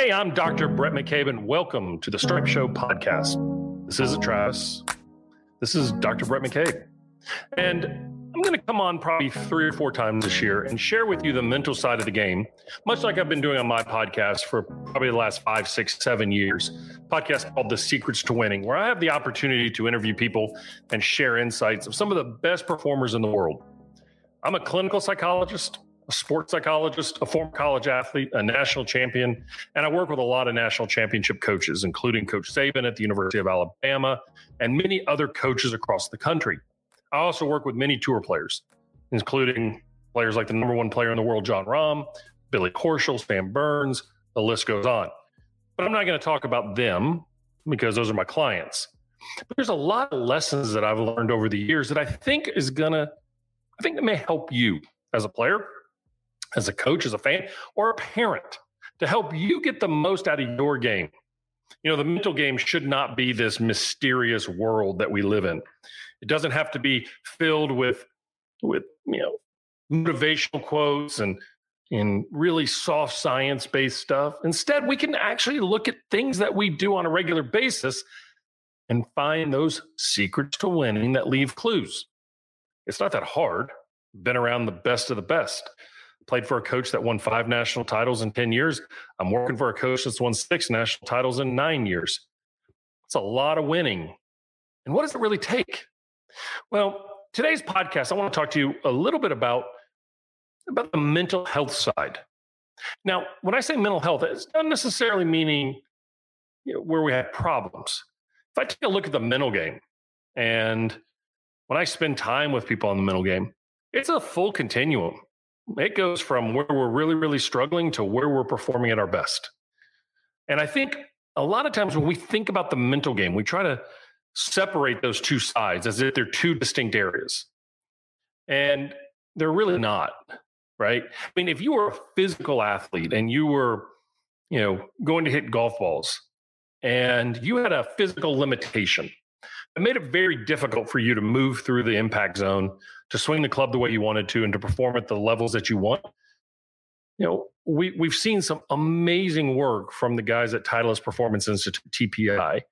Hey, I'm Dr. Bhrett McCabe, and welcome to the Stripe Show podcast. This isn't Travis. This is Dr. Bhrett McCabe. And I'm going to come on probably three or four times this year and share with you the mental side of the game, much like I've been doing on my podcast for probably the last five, six, seven years. Podcast called The Secrets to Winning, where I have the opportunity to interview people and share insights of some of the best performers in the world. I'm a clinical psychologist, a sports psychologist, a former college athlete, a national champion, and I work with a lot of national championship coaches, including Coach Saban at the University of Alabama and many other coaches across the country. I also work with many tour players, including players like the number one player in the world, Jon Rahm, Billy Horschel, Sam Burns, the list goes on. But I'm not going to talk about them because those are my clients. But there's a lot of lessons that I've learned over the years that I think is going to, I think that may help you as a player as a coach, as a fan, or a parent to help you get the most out of your game. You know, the mental game should not be this mysterious world that we live in. It doesn't have to be filled with with, you know, motivational quotes and in really soft science based stuff. Instead, we can actually look at things that we do on a regular basis and find those secrets to winning that leave clues. It's not that hard. Been around the best of the best played for a coach that won five national titles in 10 years. I'm working for a coach that's won six national titles in nine years. It's a lot of winning. And what does it really take? Well, today's podcast, I want to talk to you a little bit about, about the mental health side. Now, when I say mental health, it's not necessarily meaning you know, where we have problems. If I take a look at the mental game, and when I spend time with people on the mental game, it's a full continuum it goes from where we're really, really struggling to where we're performing at our best. And I think a lot of times when we think about the mental game, we try to separate those two sides as if they're two distinct areas. And they're really not, right? I mean, if you were a physical athlete and you were, you know, going to hit golf balls and you had a physical limitation, it made it very difficult for you to move through the impact zone, to swing the club the way you wanted to, and to perform at the levels that you want. You know, we we've seen some amazing work from the guys at Titleist Performance Institute (TPI),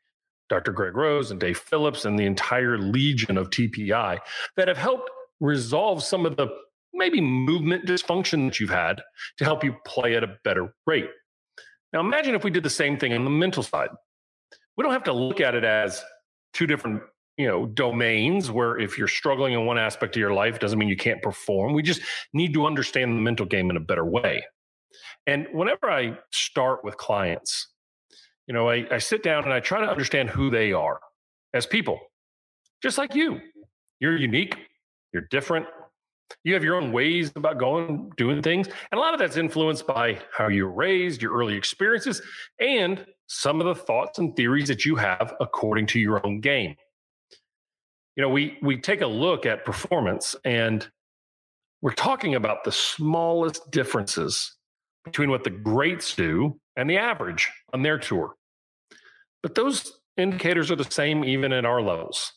Dr. Greg Rose and Dave Phillips, and the entire legion of TPI that have helped resolve some of the maybe movement dysfunction that you've had to help you play at a better rate. Now, imagine if we did the same thing on the mental side. We don't have to look at it as two different you know domains where if you're struggling in one aspect of your life doesn't mean you can't perform. We just need to understand the mental game in a better way. And whenever i start with clients you know I, I sit down and i try to understand who they are as people just like you. You're unique. You're different. You have your own ways about going doing things. And a lot of that's influenced by how you're raised your early experiences and some of the thoughts and theories that you have according to your own game. You know, we we take a look at performance and we're talking about the smallest differences between what the greats do and the average on their tour. But those indicators are the same even at our levels.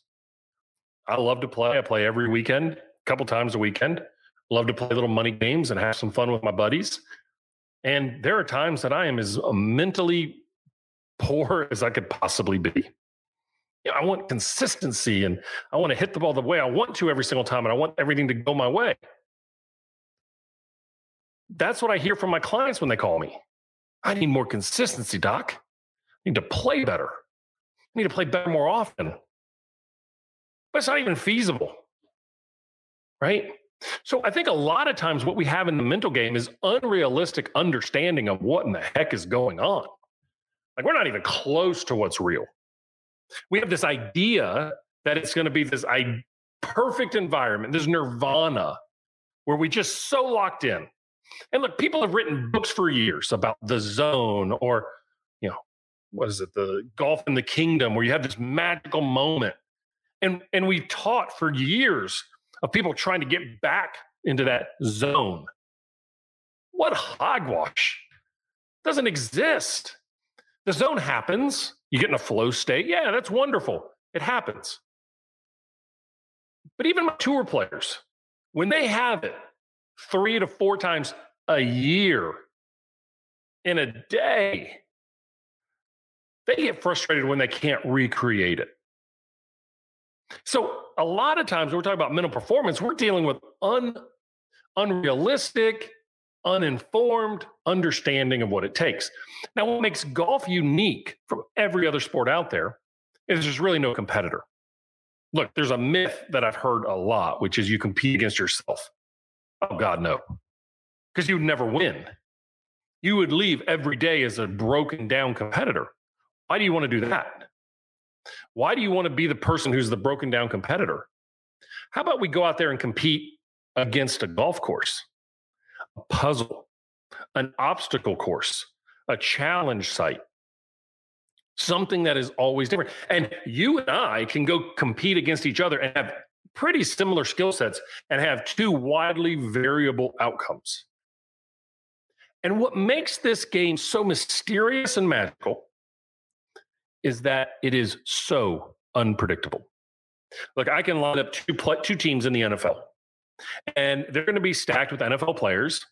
I love to play. I play every weekend, a couple times a weekend. Love to play little money games and have some fun with my buddies. And there are times that I am as mentally poor as I could possibly be. You know, I want consistency and I want to hit the ball the way I want to every single time and I want everything to go my way. That's what I hear from my clients when they call me. I need more consistency, doc. I need to play better. I need to play better more often. But it's not even feasible. Right? So I think a lot of times what we have in the mental game is unrealistic understanding of what in the heck is going on. Like we're not even close to what's real. We have this idea that it's going to be this I, perfect environment, this nirvana, where we just so locked in. And look, people have written books for years about the zone or, you know, what is it, the golf in the kingdom, where you have this magical moment. And and we've taught for years of people trying to get back into that zone. What hogwash doesn't exist. The zone happens. You get in a flow state. Yeah, that's wonderful. It happens. But even my tour players, when they have it three to four times a year, in a day. They get frustrated when they can't recreate it. So, a lot of times when we're talking about mental performance, we're dealing with un, unrealistic, uninformed understanding of what it takes. Now, what makes golf unique from every other sport out there is there's really no competitor. Look, there's a myth that I've heard a lot, which is you compete against yourself. Oh, God, no. Because you would never win. You would leave every day as a broken down competitor. Why do you want to do that? Why do you want to be the person who's the broken down competitor? How about we go out there and compete against a golf course, a puzzle, an obstacle course, a challenge site, something that is always different. And you and I can go compete against each other and have pretty similar skill sets and have two widely variable outcomes. And what makes this game so mysterious and magical is that it is so unpredictable. Look, I can line up two two teams in the NFL, and they're going to be stacked with NFL players,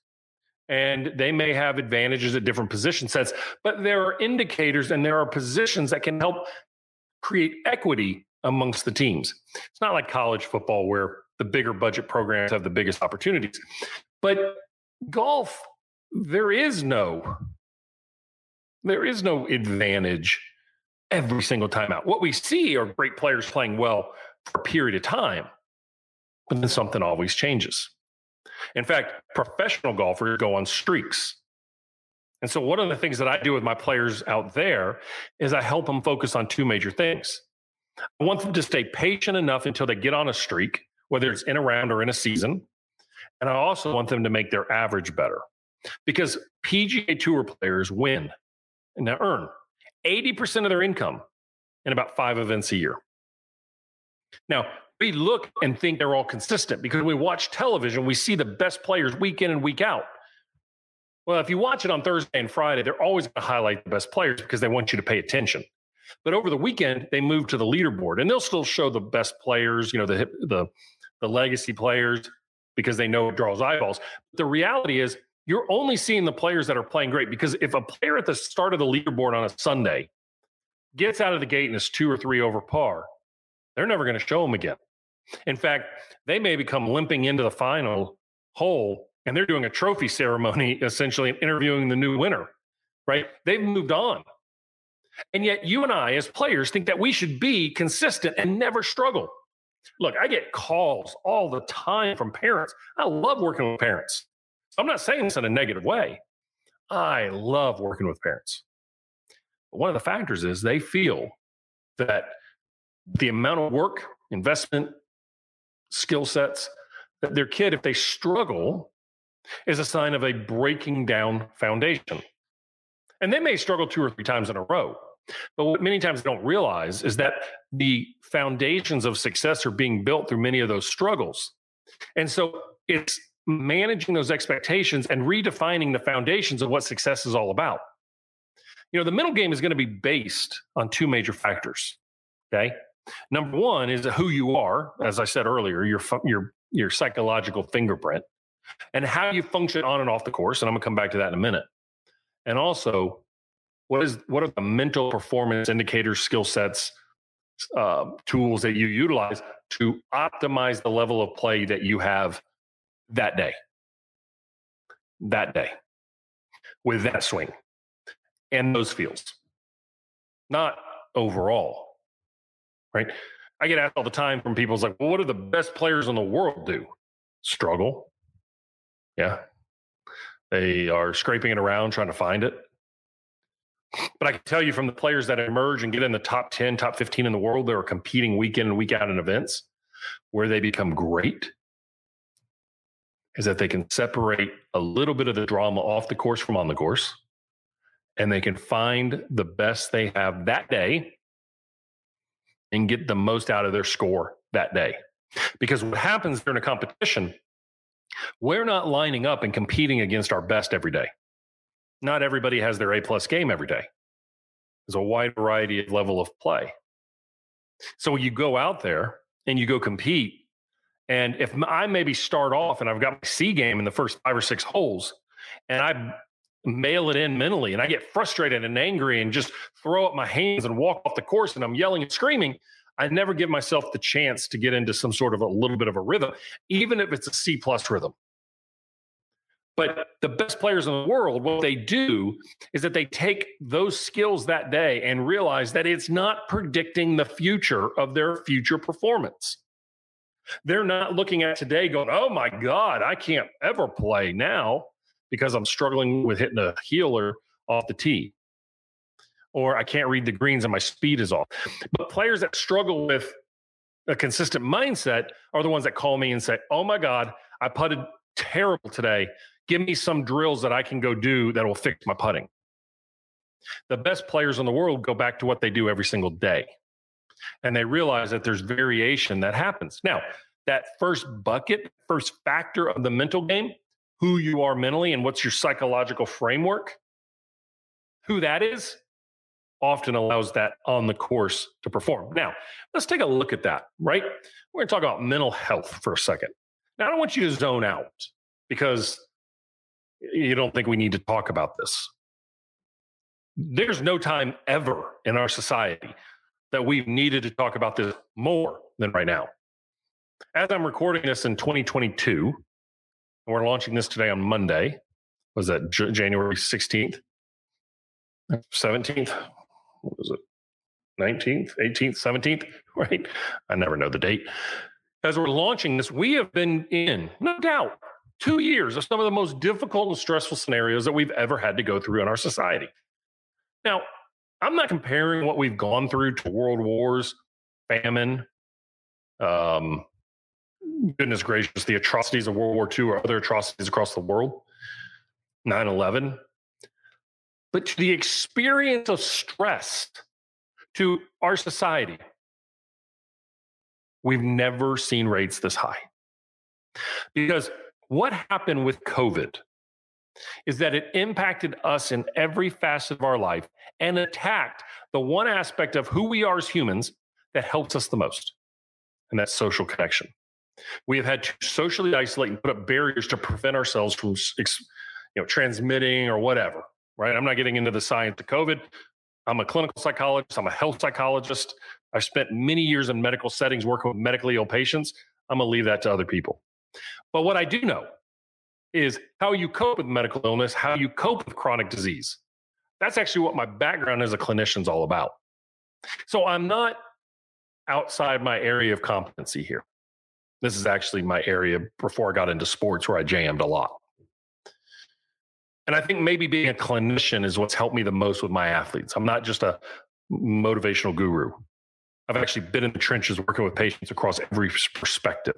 and they may have advantages at different position sets, but there are indicators and there are positions that can help create equity amongst the teams. It's not like college football where the bigger budget programs have the biggest opportunities, but golf, there is no there is no advantage every single time out. What we see are great players playing well for a period of time, then something always changes. In fact, professional golfers go on streaks. And so, one of the things that I do with my players out there is I help them focus on two major things. I want them to stay patient enough until they get on a streak, whether it's in a round or in a season. And I also want them to make their average better because PGA Tour players win and they earn 80% of their income in about five events a year. Now, we look and think they're all consistent because we watch television, we see the best players week in and week out. Well, if you watch it on Thursday and Friday, they're always going to highlight the best players because they want you to pay attention. But over the weekend, they move to the leaderboard and they'll still show the best players, you know, the the the legacy players because they know it draws eyeballs. But the reality is you're only seeing the players that are playing great because if a player at the start of the leaderboard on a Sunday gets out of the gate and is two or three over par, they're never going to show them again. In fact, they may become limping into the final hole and they're doing a trophy ceremony essentially and interviewing the new winner, right? They've moved on. And yet, you and I, as players, think that we should be consistent and never struggle. Look, I get calls all the time from parents. I love working with parents. I'm not saying this in a negative way. I love working with parents. But one of the factors is they feel that the amount of work, investment, skill sets that their kid, if they struggle, is a sign of a breaking down foundation. And they may struggle two or three times in a row. But what many times they don't realize is that the foundations of success are being built through many of those struggles. And so it's managing those expectations and redefining the foundations of what success is all about. You know, the mental game is going to be based on two major factors. Okay. Number one is who you are, as I said earlier, your your your psychological fingerprint, and how you function on and off the course. And I'm gonna come back to that in a minute. And also, what is what are the mental performance indicators, skill sets, uh, tools that you utilize to optimize the level of play that you have that day. That day. With that swing and those fields. Not overall. Right? I get asked all the time from people, it's like, well, what do the best players in the world do? Struggle. Yeah. They are scraping it around trying to find it. But I can tell you from the players that emerge and get in the top 10, top 15 in the world, that are competing week in and week out in events where they become great is that they can separate a little bit of the drama off the course from on the course and they can find the best they have that day and get the most out of their score that day. Because what happens during a competition, we're not lining up and competing against our best every day. Not everybody has their A plus game every day. There's a wide variety of level of play. So you go out there and you go compete and if I maybe start off and I've got my C game in the first five or six holes, and I mail it in mentally and I get frustrated and angry and just throw up my hands and walk off the course and I'm yelling and screaming, I never give myself the chance to get into some sort of a little bit of a rhythm, even if it's a C plus rhythm. But the best players in the world, what they do is that they take those skills that day and realize that it's not predicting the future of their future performance. They're not looking at today going, oh my God, I can't ever play now because I'm struggling with hitting a heeler off the tee. Or I can't read the greens and my speed is off. But players that struggle with a consistent mindset are the ones that call me and say, oh my God, I putted terrible today. Give me some drills that I can go do that will fix my putting. The best players in the world go back to what they do every single day and they realize that there's variation that happens. Now, that first bucket, first factor of the mental game, who you are mentally and what's your psychological framework, who that is, often allows that on the course to perform. Now, let's take a look at that, right? We're going to talk about mental health for a second. Now, I don't want you to zone out because you don't think we need to talk about this. There's no time ever in our society that we've needed to talk about this more than right now. As I'm recording this in 2022, and we're launching this today on Monday, was that J- January 16th, 17th? What was it? 19th, 18th, 17th, right? I never know the date. As we're launching this, we have been in, no doubt, two years of some of the most difficult and stressful scenarios that we've ever had to go through in our society. Now, I'm not comparing what we've gone through to world wars, famine, um, goodness gracious, the atrocities of World War II or other atrocities across the world, 9 11. But to the experience of stress to our society, we've never seen rates this high. Because what happened with COVID is that it impacted us in every facet of our life and attacked the one aspect of who we are as humans that helps us the most, and that's social connection. We have had to socially isolate and put up barriers to prevent ourselves from you know, transmitting or whatever, right? I'm not getting into the science of COVID. I'm a clinical psychologist, I'm a health psychologist. I've spent many years in medical settings working with medically ill patients. I'm going to leave that to other people. But what I do know is how you cope with medical illness, how you cope with chronic disease. That's actually what my background as a clinician is all about. So I'm not outside my area of competency here. This is actually my area before I got into sports where I jammed a lot. And I think maybe being a clinician is what's helped me the most with my athletes. I'm not just a motivational guru. I've actually been in the trenches working with patients across every perspective.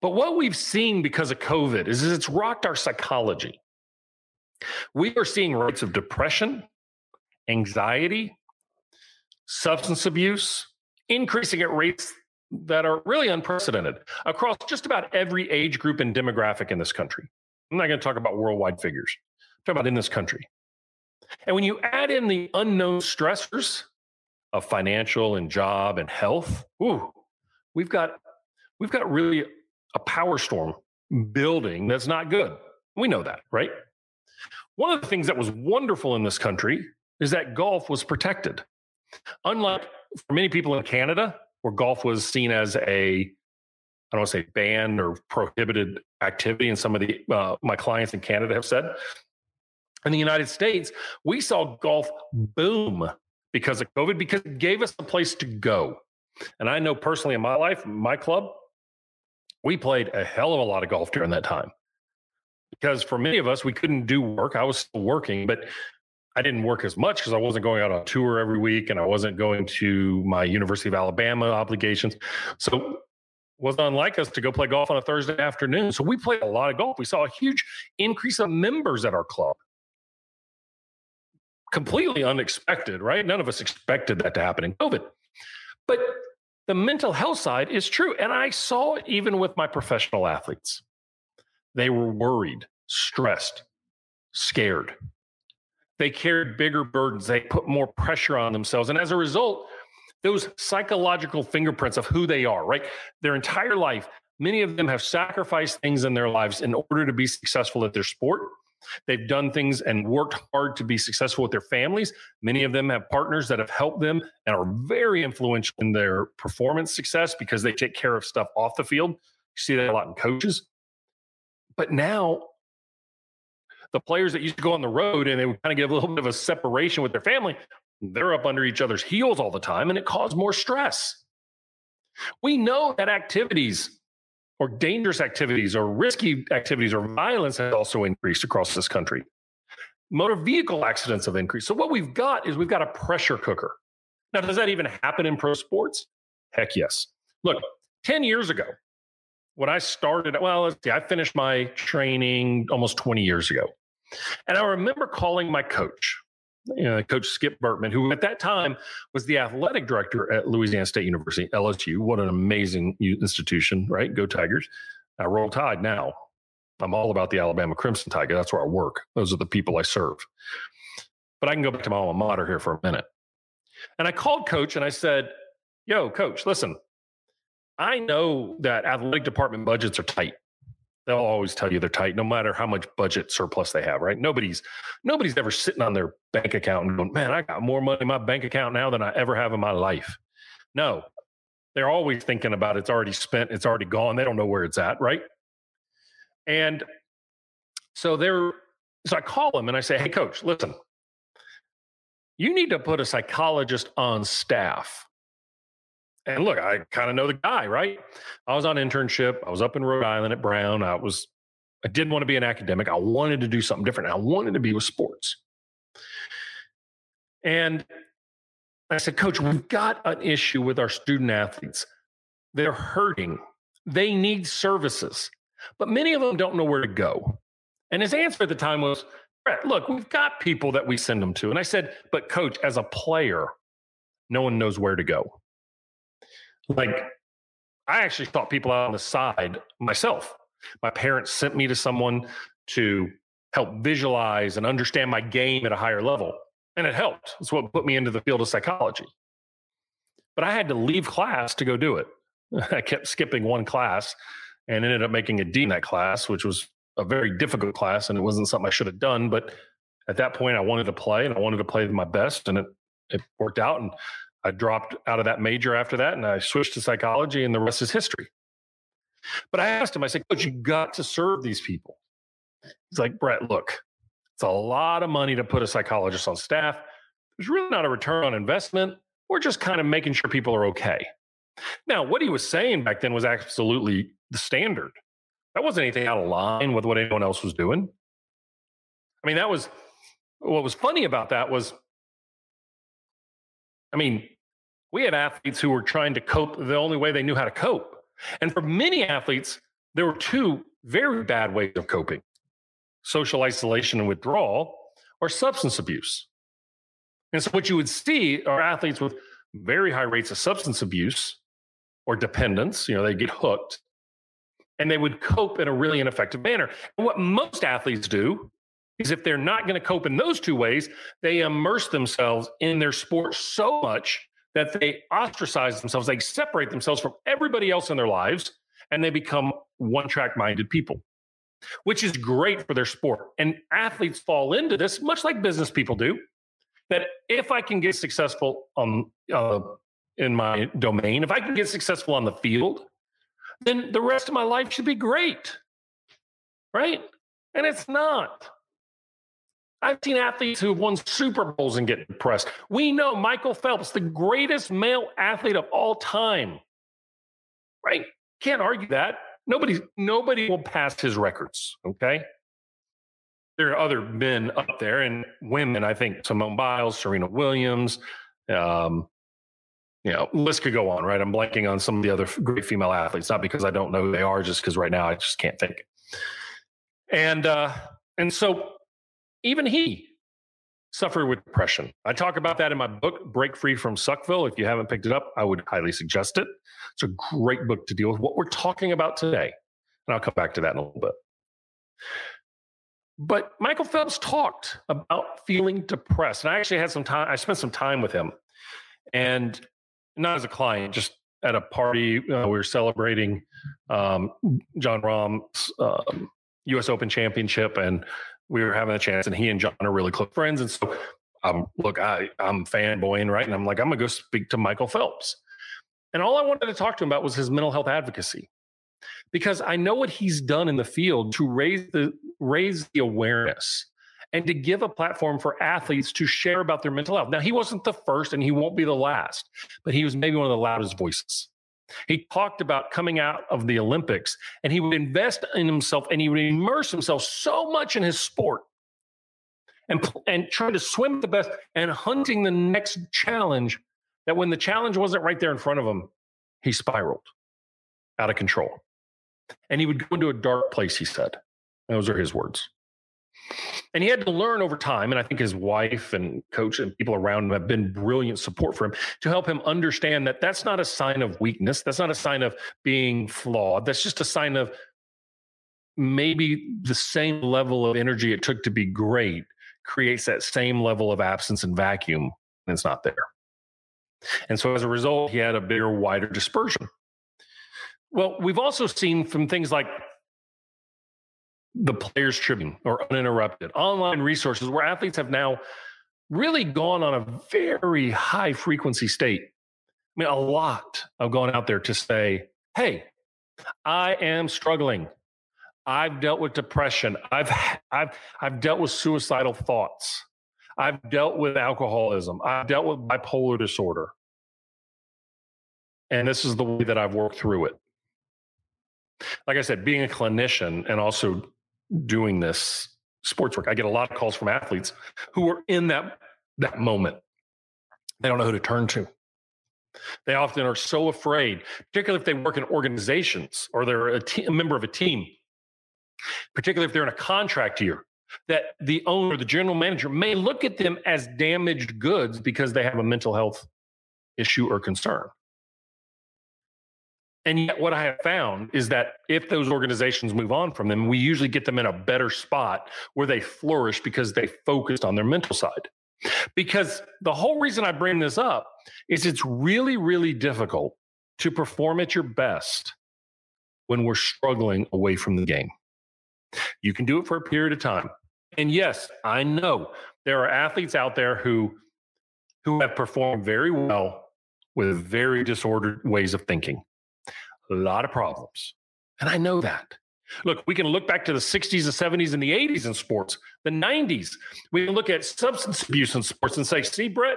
But what we've seen because of COVID is, is it's rocked our psychology. We are seeing rates of depression, anxiety, substance abuse increasing at rates that are really unprecedented across just about every age group and demographic in this country. I'm not going to talk about worldwide figures. I'm talking about in this country. And when you add in the unknown stressors of financial and job and health, ooh, we've got we've got really a power storm building that's not good. We know that, right? One of the things that was wonderful in this country is that golf was protected. Unlike for many people in Canada, where golf was seen as a, I don't want to say banned or prohibited activity, and some of the uh, my clients in Canada have said. In the United States, we saw golf boom because of COVID because it gave us a place to go. And I know personally in my life, my club, we played a hell of a lot of golf during that time because for many of us, we couldn't do work. I was still working, but I didn't work as much because I wasn't going out on tour every week and I wasn't going to my University of Alabama obligations. So it was unlike us to go play golf on a Thursday afternoon. So we played a lot of golf. We saw a huge increase of members at our club. Completely unexpected, right? None of us expected that to happen in COVID. But the mental health side is true. And I saw it even with my professional athletes. They were worried, stressed, scared. They carried bigger burdens. They put more pressure on themselves. And as a result, those psychological fingerprints of who they are, right? Their entire life, many of them have sacrificed things in their lives in order to be successful at their sport. They've done things and worked hard to be successful with their families. Many of them have partners that have helped them and are very influential in their performance success because they take care of stuff off the field. You see that a lot in coaches. But now, the players that used to go on the road and they would kind of give a little bit of a separation with their family, they're up under each other's heels all the time and it caused more stress. We know that activities or dangerous activities or risky activities or violence has also increased across this country. Motor vehicle accidents have increased. So, what we've got is we've got a pressure cooker. Now, does that even happen in pro sports? Heck yes. Look, 10 years ago, when I started, well, let's see, I finished my training almost 20 years ago. And I remember calling my coach you know, Coach Skip Bertman, who at that time was the athletic director at Louisiana State University, LSU. What an amazing institution, right? Go Tigers. I roll tide now. I'm all about the Alabama Crimson Tiger. That's where I work. Those are the people I serve. But I can go back to my alma mater here for a minute. And I called coach and I said, Yo, coach, listen, I know that athletic department budgets are tight they'll always tell you they're tight no matter how much budget surplus they have right? Nobody's nobody's ever sitting on their bank account and going man i got more money in my bank account now than i ever have in my life. No. They're always thinking about it's already spent it's already gone they don't know where it's at right? And so they're so i call them and i say hey coach listen. You need to put a psychologist on staff and look, I kind of know the guy, right? I was on internship. I was up in Rhode Island at Brown. I was, I didn't want to be an academic. I wanted to do something different. I wanted to be with sports. And I said, Coach, we've got an issue with our student athletes. They're hurting. They need services, but many of them don't know where to go. And his answer at the time was, Bhrett, look, we've got people that we send them to. And I said, but coach, as a player, no one knows where to go. Like, I actually taught people out on the side myself. My parents sent me to someone to help visualize and understand my game at a higher level. And it helped. It's what put me into the field of psychology. But I had to leave class to go do it. I kept skipping one class and ended up making a D in that class, which was a very difficult class and it wasn't something I should have done. But at that point, I wanted to play and I wanted to play my best and it, it worked out. And I dropped out of that major after that and I switched to psychology, and the rest is history. But I asked him, I said, Coach, you got to serve these people. He's like, Bhrett, look, it's a lot of money to put a psychologist on staff. There's really not a return on investment. We're just kind of making sure people are okay. Now, what he was saying back then was absolutely the standard. That wasn't anything out of line with what anyone else was doing. I mean, that was what was funny about that was I mean, we had athletes who were trying to cope the only way they knew how to cope. And for many athletes, there were two very bad ways of coping social isolation and withdrawal, or substance abuse. And so, what you would see are athletes with very high rates of substance abuse or dependence. You know, they get hooked and they would cope in a really ineffective manner. And what most athletes do is if they're not going to cope in those two ways, they immerse themselves in their sport so much that they ostracize themselves, they separate themselves from everybody else in their lives, and they become one track minded people, which is great for their sport. And athletes fall into this, much like business people do, that if I can get successful on, uh, in my domain, if I can get successful on the field, then the rest of my life should be great. Right? And it's not. I've seen athletes who have won Super Bowls and get depressed. We know Michael Phelps, the greatest male athlete of all time. Right? Can't argue that. Nobody, nobody will pass his records. Okay. There are other men up there and women. I think Simone Biles, Serena Williams, um, you know, list could go on, right? I'm blanking on some of the other great female athletes, not because I don't know who they are, just because right now I just can't think. And uh, and so even he suffered with depression. I talk about that in my book, Break Free from Suckville. If you haven't picked it up, I would highly suggest it. It's a great book to deal with what we're talking about today. And I'll come back to that in a little bit. But Michael Phelps talked about feeling depressed. And I actually had some time, I spent some time with him. And not as a client, just at a party. Uh, we were celebrating um, Jon Rahm's um, U.S. Open championship. And we were having a chance, and he and Jon are really close friends. And so, um, look, I, I'm fanboying, right? And I'm like, I'm to go speak to Michael Phelps. And all I wanted to talk to him about was his mental health advocacy because I know what he's done in the field to raise the raise the awareness and to give a platform for athletes to share about their mental health. Now, he wasn't the first and he won't be the last, but he was maybe one of the loudest voices. He talked about coming out of the Olympics and he would invest in himself and he would immerse himself so much in his sport and, and trying to swim the best and hunting the next challenge that when the challenge wasn't right there in front of him, he spiraled out of control. And he would go into a dark place, he said. Those are his words. And he had to learn over time. And I think his wife and coach and people around him have been brilliant support for him to help him understand that that's not a sign of weakness. That's not a sign of being flawed. That's just a sign of maybe the same level of energy it took to be great creates that same level of absence and vacuum, and it's not there. And so as a result, he had a bigger, wider dispersion. Well, we've also seen from things like the Players Tribune or Uninterrupted, online resources where athletes have now really gone on a very high frequency state. I mean, a lot have gone out there to say, hey, I am struggling. I've dealt with depression. I've I've I've dealt with suicidal thoughts. I've dealt with alcoholism. I've dealt with bipolar disorder. And this is the way that I've worked through it. Like I said, being a clinician and also doing this sports work, I get a lot of calls from athletes who are in that that moment. They don't know who to turn to. They often are so afraid, particularly if they work in organizations or they're a, te- a member of a team, particularly if they're in a contract year, that the owner, the general manager may look at them as damaged goods because they have a mental health issue or concern. And yet, what I have found is that if those organizations move on from them, we usually get them in a better spot where they flourish because they focused on their mental side. Because the whole reason I bring this up is it's really, really difficult to perform at your best when we're struggling away from the game. You can do it for a period of time. And yes, I know there are athletes out there who who have performed very well with very disordered ways of thinking a lot of problems. And I know that. Look, we can look back to the 60s, the 70s, and the 80s in sports, the 90s. We can look at substance abuse in sports and say, see, Bhrett,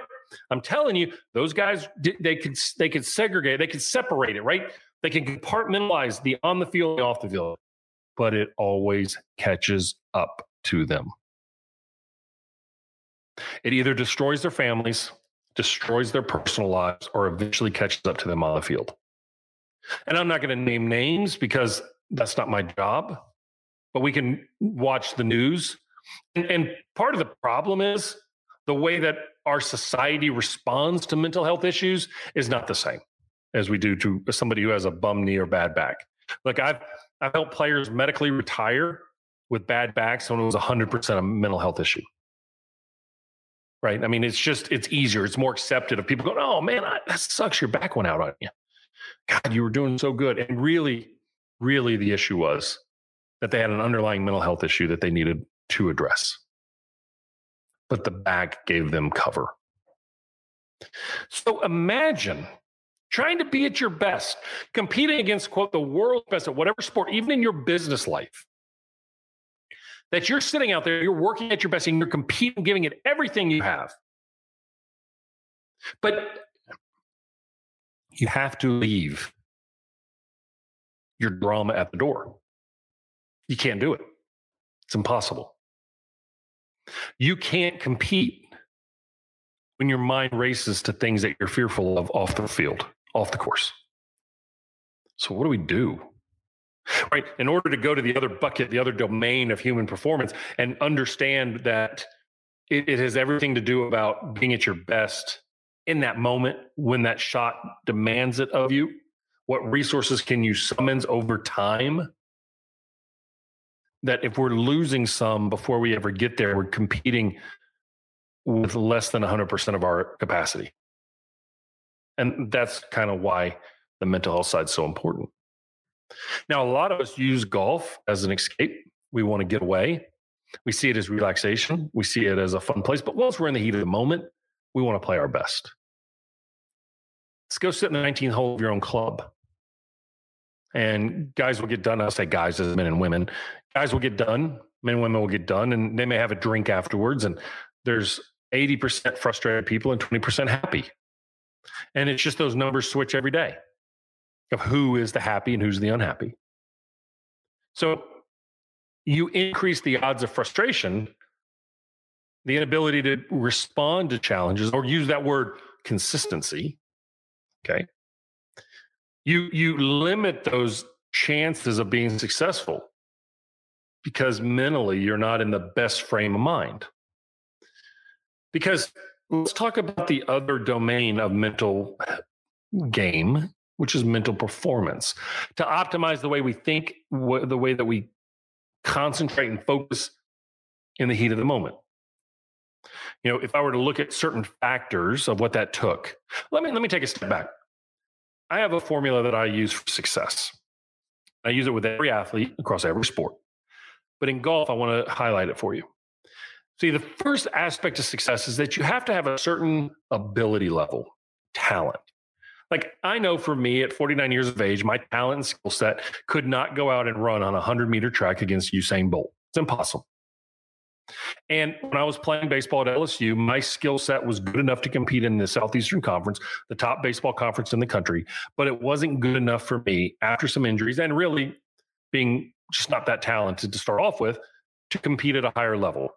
I'm telling you, those guys, they could, they could segregate, they could separate it, right? They can compartmentalize the on the field, the off the field, but it always catches up to them. It either destroys their families, destroys their personal lives, or eventually catches up to them on the field. And I'm not going to name names because that's not my job, but we can watch the news. And, and, part of the problem is the way that our society responds to mental health issues is not the same as we do to somebody who has a bum knee or bad back. Look, I've I've helped players medically retire with bad backs when it was 100% a mental health issue. Right? I mean, it's just it's easier. It's more accepted of people going, "Oh man, I, that sucks. Your back went out on you." God, you were doing so good. And really, really, the issue was that they had an underlying mental health issue that they needed to address. But the back gave them cover. So imagine trying to be at your best, competing against, quote, the world's best at whatever sport, even in your business life. That you're sitting out there, you're working at your best, and you're competing, giving it everything you have. But you have to leave your drama at the door. You can't do it. It's impossible. You can't compete when your mind races to things that you're fearful of off the field, off the course. So, what do we do? Right. In order to go to the other bucket, the other domain of human performance, and understand that it, it has everything to do about being at your best in that moment when that shot demands it of you? What resources can you summons over time? That if we're losing some before we ever get there, we're competing with less than 100% of our capacity. And that's kind of why the mental health side is so important. Now, a lot of us use golf as an escape. We want to get away. We see it as relaxation. We see it as a fun place. But once we're in the heat of the moment, we want to play our best. Let's go sit in the 19th hole of your own club. And guys will get done. I'll say guys as men and women. Guys will get done. Men and women will get done. And they may have a drink afterwards. And there's 80% frustrated people and 20% happy. And it's just those numbers switch every day of who is the happy and who's the unhappy. So you increase the odds of frustration, the inability to respond to challenges or use that word consistency. Okay. You you limit those chances of being successful because mentally you're not in the best frame of mind. Because let's talk about the other domain of mental game, which is mental performance. To optimize the way we think, the way that we concentrate and focus in the heat of the moment. You know, if I were to look at certain factors of what that took, let me let me take a step back. I have a formula that I use for success. I use it with every athlete across every sport. But in golf, I want to highlight it for you. See, the first aspect of success is that you have to have a certain ability level, talent. Like I know for me at 49 years of age, my talent and skill set could not go out and run on a 100 meter track against Usain Bolt. It's impossible. And when I was playing baseball at LSU, my skill set was good enough to compete in the Southeastern Conference, the top baseball conference in the country, but it wasn't good enough for me after some injuries and really being just not that talented to start off with to compete at a higher level.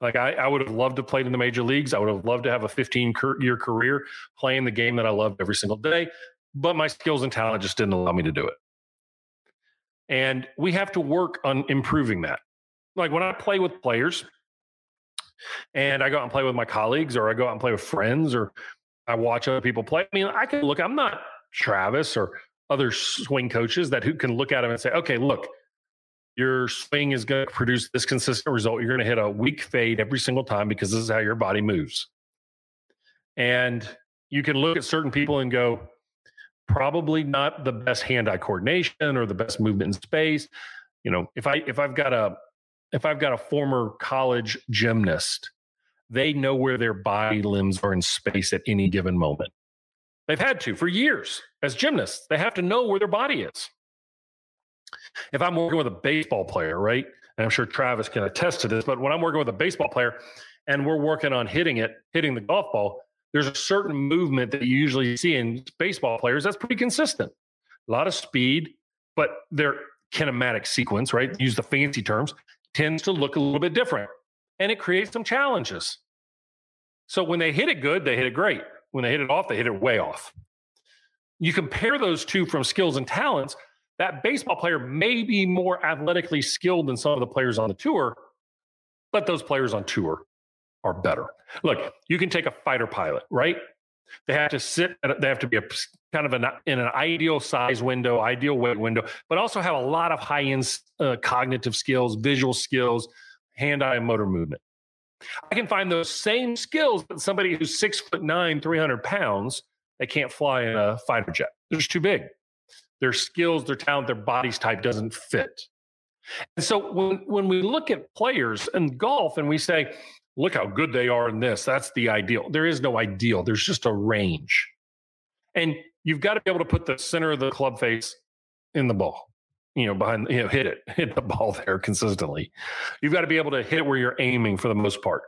Like I, I would have loved to play in the major leagues. I would have loved to have a 15 year career playing the game that I loved every single day, but my skills and talent just didn't allow me to do it. And we have to work on improving that. Like when I play with players and I go out and play with my colleagues or I go out and play with friends or I watch other people play. I mean, I can look, I'm not Travis or other swing coaches that who can look at them and say, okay, look, your swing is going to produce this consistent result. You're going to hit a weak fade every single time because this is how your body moves. And you can look at certain people and go, probably not the best hand-eye coordination or the best movement in space. You know, if I if I've got a if I've got a former college gymnast, they know where their body limbs are in space at any given moment. They've had to for years as gymnasts. They have to know where their body is. If I'm working with a baseball player, right? And I'm sure Travis can attest to this, but when I'm working with a baseball player and we're working on hitting it, hitting the golf ball, there's a certain movement that you usually see in baseball players that's pretty consistent. A lot of speed, but their kinematic sequence, right? Use the fancy terms, tends to look a little bit different. And it creates some challenges. So when they hit it good, they hit it great. When they hit it off, they hit it way off. You compare those two from skills and talents, that baseball player may be more athletically skilled than some of the players on the tour, but those players on tour are better. Look, you can take a fighter pilot, right? They have to sit, they have to be a kind of an, in an ideal size window, ideal weight window, but also have a lot of high end uh, cognitive skills, visual skills, hand eye motor movement. I can find those same skills, but somebody who's six foot nine, 300 pounds, they can't fly in a fighter jet. They're just too big their skills, their talent, their body's type doesn't fit. And so when, when we look at players in golf and we say, look how good they are in this, that's the ideal. There is no ideal, there's just a range. And you've got to be able to put the center of the club face in the ball, you know, behind, you know, hit it, hit the ball there consistently. You've got to be able to hit where you're aiming for the most part.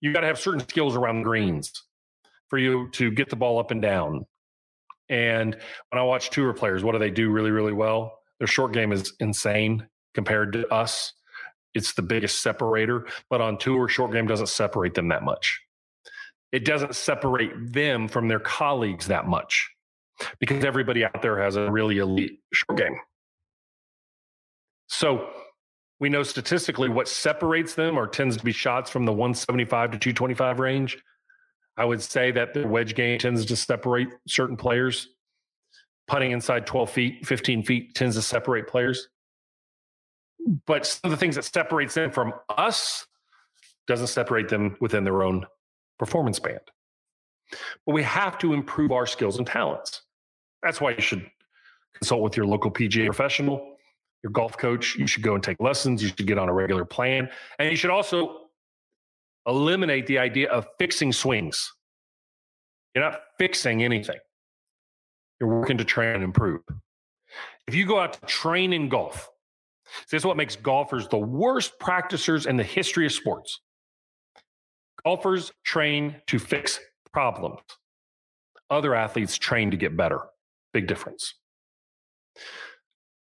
You've got to have certain skills around greens for you to get the ball up and down. And when I watch tour players, what do they do really, really well? Their short game is insane compared to us. It's the biggest separator, but on tour, short game doesn't separate them that much. It doesn't separate them from their colleagues that much because everybody out there has a really elite short game. So we know statistically what separates them or tends to be shots from the 175 to 225 range I would say that the wedge game tends to separate certain players. Putting inside 12 feet, 15 feet tends to separate players. But some of the things that separates them from us doesn't separate them within their own performance band. But we have to improve our skills and talents. That's why you should consult with your local PGA professional. your golf coach. You should go and take lessons. You should get on a regular plan. And you should also eliminate the idea of fixing swings. You're not fixing anything, you're working to train and improve. If you go out to train in golf, this is what makes golfers the worst practicers in the history of sports. Golfers train to fix problems. Other athletes train to get better. Big difference.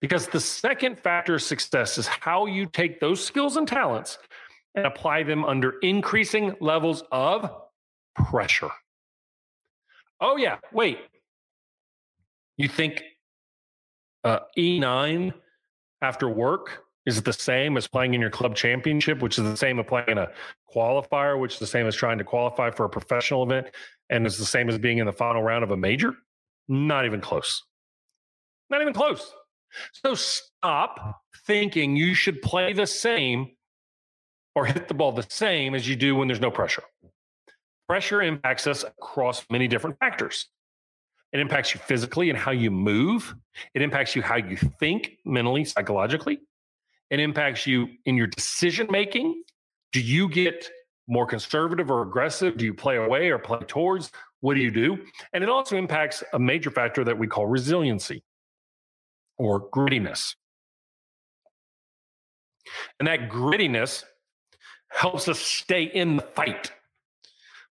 Because the second factor of success is how you take those skills and talents and apply them under increasing levels of pressure. Oh, yeah, wait. You think uh, E9 after work is the same as playing in your club championship, which is the same as playing in a qualifier, which is the same as trying to qualify for a professional event, and is the same as being in the final round of a major? Not even close. Not even close. So stop thinking you should play the same or hit the ball the same as you do when there's no pressure. Pressure impacts us across many different factors. It impacts you physically and how you move. It impacts you how you think mentally, psychologically. It impacts you in your decision making. Do you get more conservative or aggressive? Do you play away or play towards? What do you do? And it also impacts a major factor that we call resiliency or grittiness. And that grittiness helps us stay in the fight.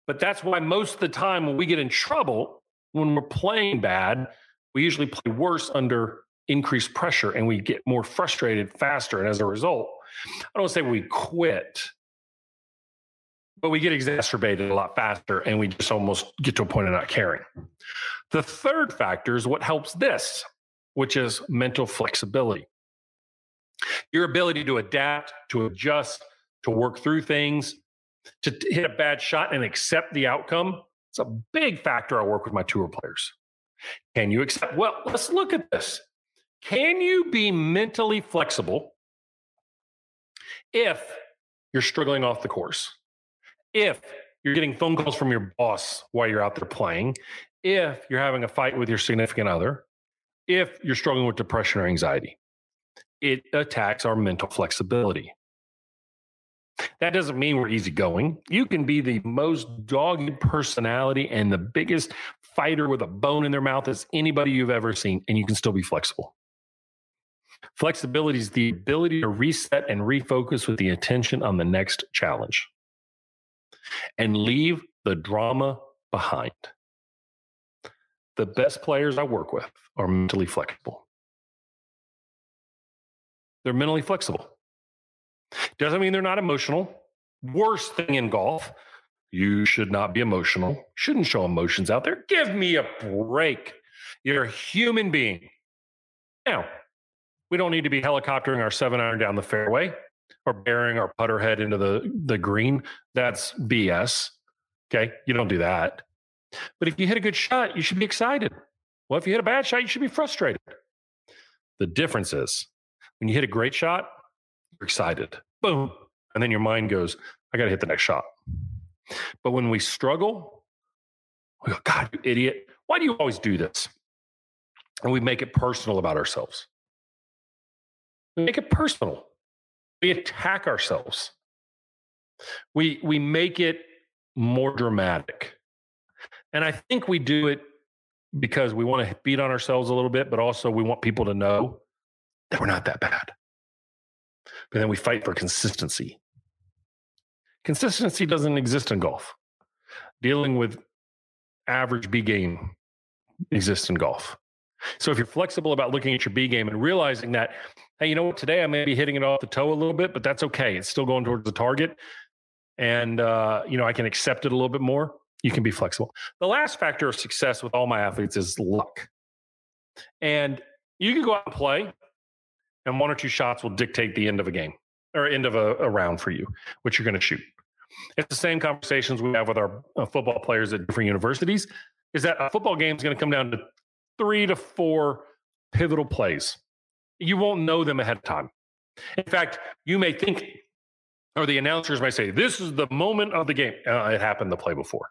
But that's why most of the time when we get in trouble, when we're playing bad, we usually play worse under increased pressure and we get more frustrated faster. And as a result, I don't say we quit, but we get exacerbated a lot faster and we just almost get to a point of not caring. The third factor is what helps this, which is mental flexibility. Your ability to adapt, to adjust, to work through things, to hit a bad shot and accept the outcome. It's a big factor I work with my tour players. Can you accept? Well, let's look at this. Can you be mentally flexible if you're struggling off the course? If you're getting phone calls from your boss while you're out there playing, if you're having a fight with your significant other, if you're struggling with depression or anxiety, it attacks our mental flexibility. That doesn't mean we're easygoing. You can be the most dogged personality and the biggest fighter with a bone in their mouth as anybody you've ever seen, and you can still be flexible. Flexibility is the ability to reset and refocus with the attention on the next challenge and leave the drama behind. The best players I work with are mentally flexible. They're mentally flexible. Doesn't mean they're not emotional. Worst thing in golf, you should not be emotional. Shouldn't show emotions out there. Give me a break. You're a human being. Now, we don't need to be helicoptering our seven iron down the fairway or burying our putter head into the, the green. That's BS. Okay. You don't do that. But if you hit a good shot, you should be excited. Well, if you hit a bad shot, you should be frustrated. The difference is when you hit a great shot, you're excited. Boom. And then your mind goes, I got to hit the next shot. But when we struggle, we go, God, you idiot. Why do you always do this? And we make it personal about ourselves. We make it personal. We attack ourselves. We we make it more dramatic. And I think we do it because we want to beat on ourselves a little bit, but also we want people to know that we're not that bad. But then we fight for consistency. Consistency doesn't exist in golf. Dealing with average B game exists in golf. So if you're flexible about looking at your B game and realizing that, hey, you know what, today I may be hitting it off the toe a little bit, but that's okay. It's still going towards the target. And, uh, you know, I can accept it a little bit more. You can be flexible. The last factor of success with all my athletes is luck. And you can go out and play and one or two shots will dictate the end of a game or end of a, a round for you, which you're going to shoot. It's the same conversations we have with our uh, football players at different universities. Is that a football game is going to come down to three to four pivotal plays. You won't know them ahead of time. In fact, you may think, or the announcers might say, "This is the moment of the game." Uh, it happened the play before.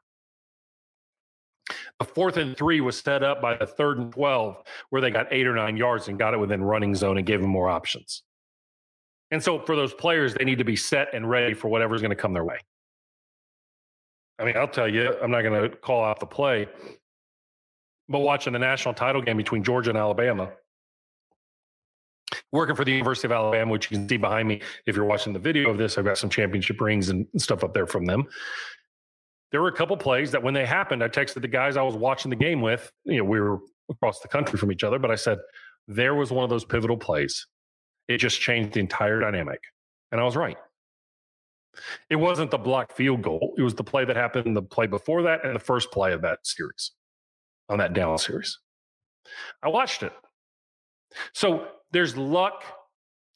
The fourth and three was set up by the third and 12, where they got eight or nine yards and got it within running zone and gave them more options. And so for those players, they need to be set and ready for whatever's going to come their way. I mean, I'll tell you, I'm not going to call out the play, but watching the national title game between Georgia and Alabama, working for the University of Alabama, which you can see behind me if you're watching the video of this, I've got some championship rings and stuff up there from them. There were a couple plays that when they happened, I texted the guys I was watching the game with. You know, we were across the country from each other, but I said, there was one of those pivotal plays. It just changed the entire dynamic. And I was right. It wasn't the block field goal. It was the play that happened the play before that and the first play of that series on that down series. I watched it. So there's luck.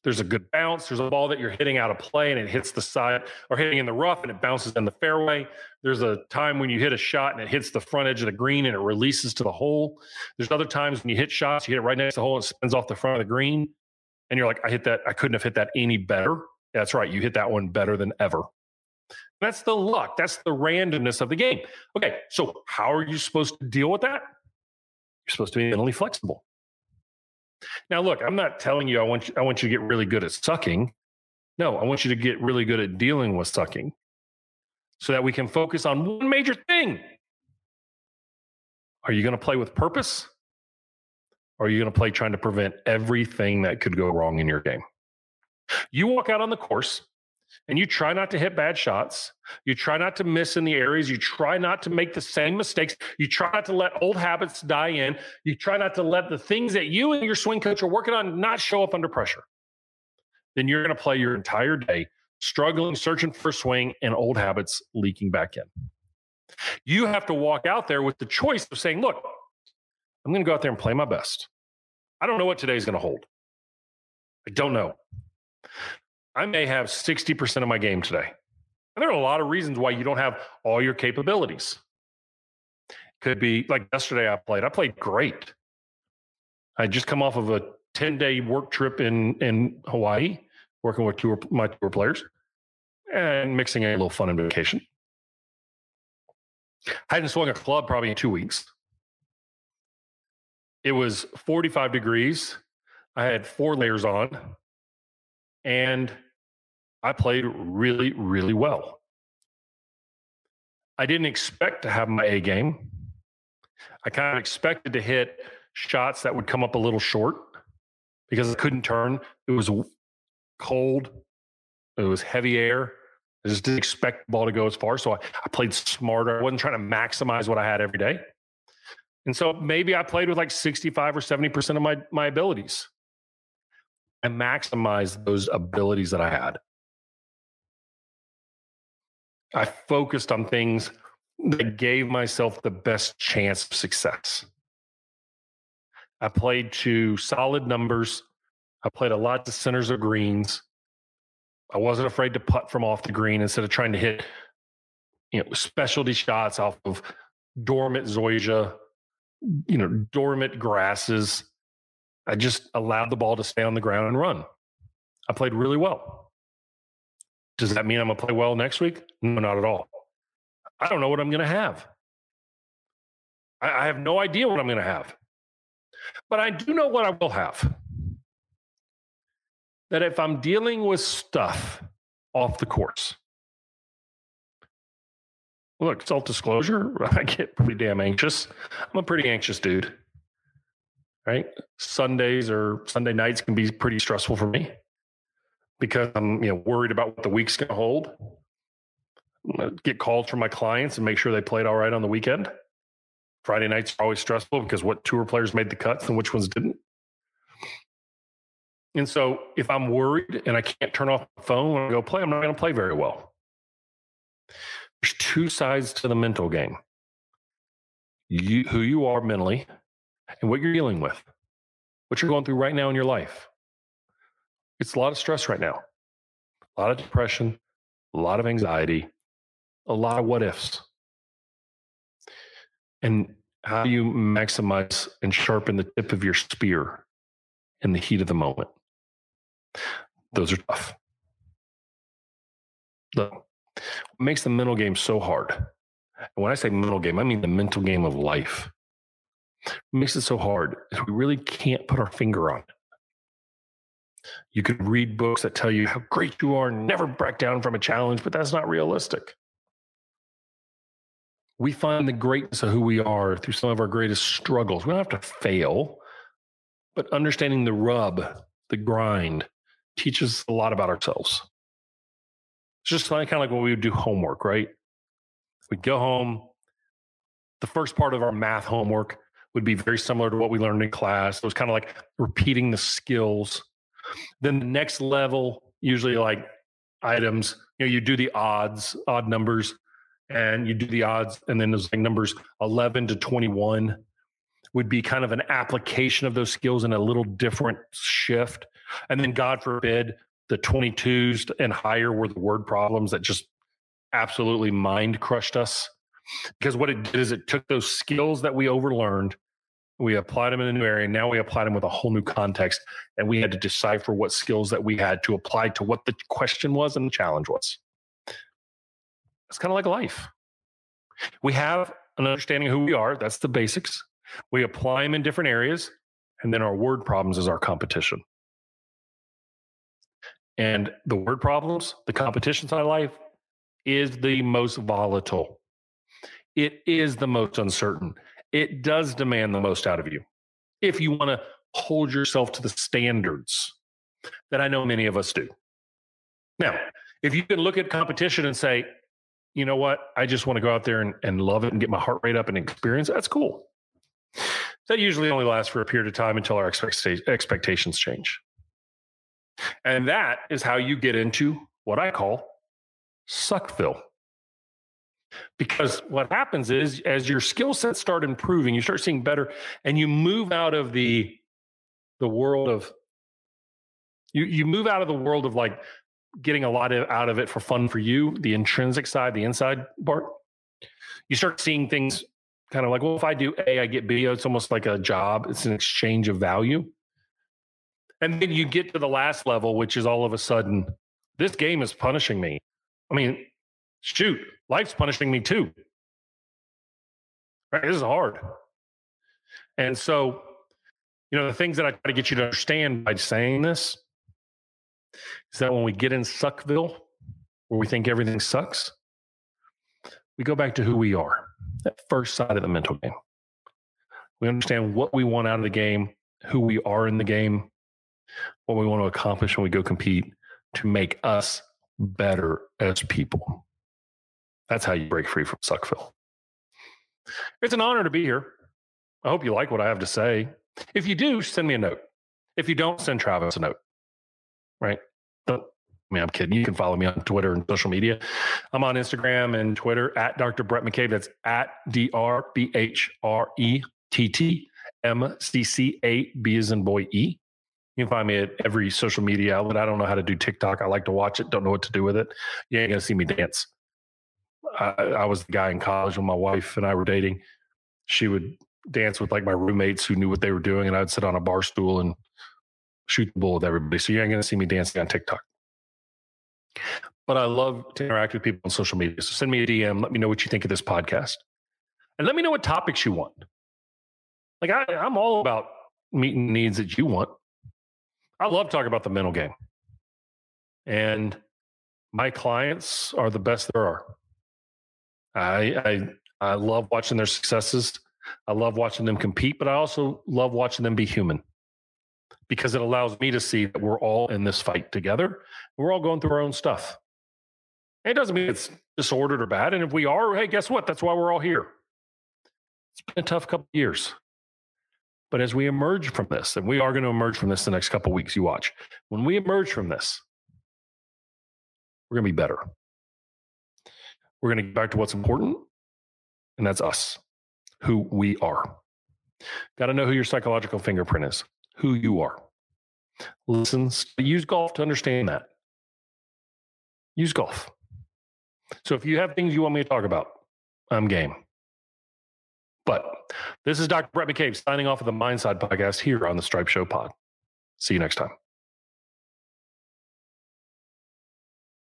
There's a good bounce. There's a ball that you're hitting out of play and it hits the side or hitting in the rough and it bounces in the fairway. There's a time when you hit a shot and it hits the front edge of the green and it releases to the hole. There's other times when you hit shots, you hit it right next to the hole and it spins off the front of the green. And you're like, I hit that. I couldn't have hit that any better. That's right. You hit that one better than ever. That's the luck. That's the randomness of the game. Okay. So, how are you supposed to deal with that? You're supposed to be mentally flexible. Now, look, I'm not telling you I want you, I want you to get really good at sucking. No, I want you to get really good at dealing with sucking so that we can focus on one major thing. Are you going to play with purpose? Or are you going to play trying to prevent everything that could go wrong in your game? You walk out on the course and you try not to hit bad shots. You try not to miss in the areas. You try not to make the same mistakes. You try not to let old habits die in. You try not to let the things that you and your swing coach are working on not show up under pressure. Then you're going to play your entire day struggling, searching for swing, and old habits leaking back in. You have to walk out there with the choice of saying, look, I'm going to go out there and play my best. I don't know what today's going to hold. I don't know. I may have 60% of my game today. And there are a lot of reasons why you don't have all your capabilities. Could be like yesterday I played. I played great. I just come off of a 10 day work trip in, in Hawaii, working with tour, my tour players and mixing a little fun and vacation. I hadn't swung a club probably in two weeks. It was 45 degrees. I had four layers on and I played really, really well. I didn't expect to have my A game. I kind of expected to hit shots that would come up a little short because I couldn't turn. It was cold, it was heavy air. I just didn't expect the ball to go as far. So I, I played smarter. I wasn't trying to maximize what I had every day. And so maybe I played with like 65 or 70% of my, my abilities. I maximized those abilities that I had. I focused on things that gave myself the best chance of success. I played to solid numbers. I played a lot to centers of greens. I wasn't afraid to putt from off the green instead of trying to hit, you know, specialty shots off of dormant zoysia, you know, dormant grasses. I just allowed the ball to stay on the ground and run. I played really well. Does that mean I'm going to play well next week? No, not at all. I don't know what I'm going to have. I, I have no idea what I'm going to have. But I do know what I will have. That if I'm dealing with stuff off the course, look, self disclosure, I get pretty damn anxious. I'm a pretty anxious dude. Right? Sundays or Sunday nights can be pretty stressful for me because I'm you know worried about what the week's going to hold. Get calls from my clients and make sure they played all right on the weekend. Friday nights are always stressful because what tour players made the cuts and which ones didn't. And so if I'm worried and I can't turn off the phone I go play, I'm not going to play very well. There's two sides to the mental game. You who you are mentally and what you're dealing with. What you're going through right now in your life. It's a lot of stress right now, a lot of depression, a lot of anxiety, a lot of what ifs. And how do you maximize and sharpen the tip of your spear in the heat of the moment? Those are tough. what makes the mental game so hard And when I say mental game, I mean the mental game of life. What makes it so hard is we really can't put our finger on it. You could read books that tell you how great you are never back down from a challenge, but that's not realistic. We find the greatness of who we are through some of our greatest struggles. We don't have to fail, but understanding the rub, the grind, teaches a lot about ourselves. It's just kind of like when we would do homework, right? We'd go home. The first part of our math homework would be very similar to what we learned in class. It was kind of like repeating the skills. Then the next level, usually like items, you know, you do the odds, odd numbers, and you do the odds, and then there's like numbers 11 to 21 would be kind of an application of those skills in a little different shift. And then, God forbid, the 22s and higher were the word problems that just absolutely mind crushed us. Because what it did is it took those skills that we overlearned, we applied them in a new area. Now we applied them with a whole new context, and we had to decipher what skills that we had to apply to what the question was and the challenge was. It's kind of like life. We have an understanding of who we are. That's the basics. We apply them in different areas, and then our word problems is our competition. And the word problems, the competition side of life, is the most volatile. It is the most uncertain. It does demand the most out of you. If you want to hold yourself to the standards that I know many of us do. Now, if you can look at competition and say, you know what, I just want to go out there and, and love it and get my heart rate up and experience, that's cool. That usually only lasts for a period of time until our expectations change. And that is how you get into what I call Suckville. Because what happens is, as your skill sets start improving, you start seeing better, and you move out of the the world of you you move out of the world of like getting a lot of, out of it for fun for you, the intrinsic side, the inside part. You start seeing things kind of like, well, if I do A, I get B. Oh, it's almost like a job. It's an exchange of value. And then you get to the last level, which is all of a sudden, this game is punishing me. I mean, shoot, life's punishing me too. Right? This is hard. And so, you know, the things that I try to get you to understand by saying this is that when we get in Suckville, where we think everything sucks, we go back to who we are, that first side of the mental game. We understand what we want out of the game, who we are in the game, what we want to accomplish when we go compete to make us better as people. That's how you break free from Suckville. It's an honor to be here. I hope you like what I have to say. If you do, send me a note. If you don't, send Travis a note. Right? I mean, I'm kidding. You can follow me on Twitter and social media. I'm on Instagram and Twitter at Dr. Bhrett McCabe. That's at D R B H R E T T M C C A B as in boy E. You can find me at every social media outlet. I don't know how to do TikTok. I like to watch it, don't know what to do with it. You ain't going to see me dance. I, I, was the guy in college when my wife and I were dating. She would dance with like my roommates who knew what they were doing, and I'd sit on a bar stool and shoot the bull with everybody. So you ain't going to see me dancing on TikTok. But I love to interact with people on social media. So send me a DM. Let me know what you think of this podcast. And let me know what topics you want. Like I, I'm all about meeting needs that you want. I love talking about the mental game. And my clients are the best there are. I, I I love watching their successes. I love watching them compete, but I also love watching them be human because it allows me to see that we're all in this fight together. We're all going through our own stuff. It doesn't mean it's disordered or bad. And if we are, hey, guess what? That's why we're all here. It's been a tough couple years. But as we emerge from this, and we are going to emerge from this the next couple weeks, you watch. When we emerge from this, we're going to be better. We're going to get back to what's important, and that's us, who we are. Got to know who your psychological fingerprint is, who you are. Listen, use golf to understand that. Use golf. So if you have things you want me to talk about, I'm game. But this is Dr. Bhrett McCabe signing off of the Mindside podcast here on the Stripe Show Pod. See you next time.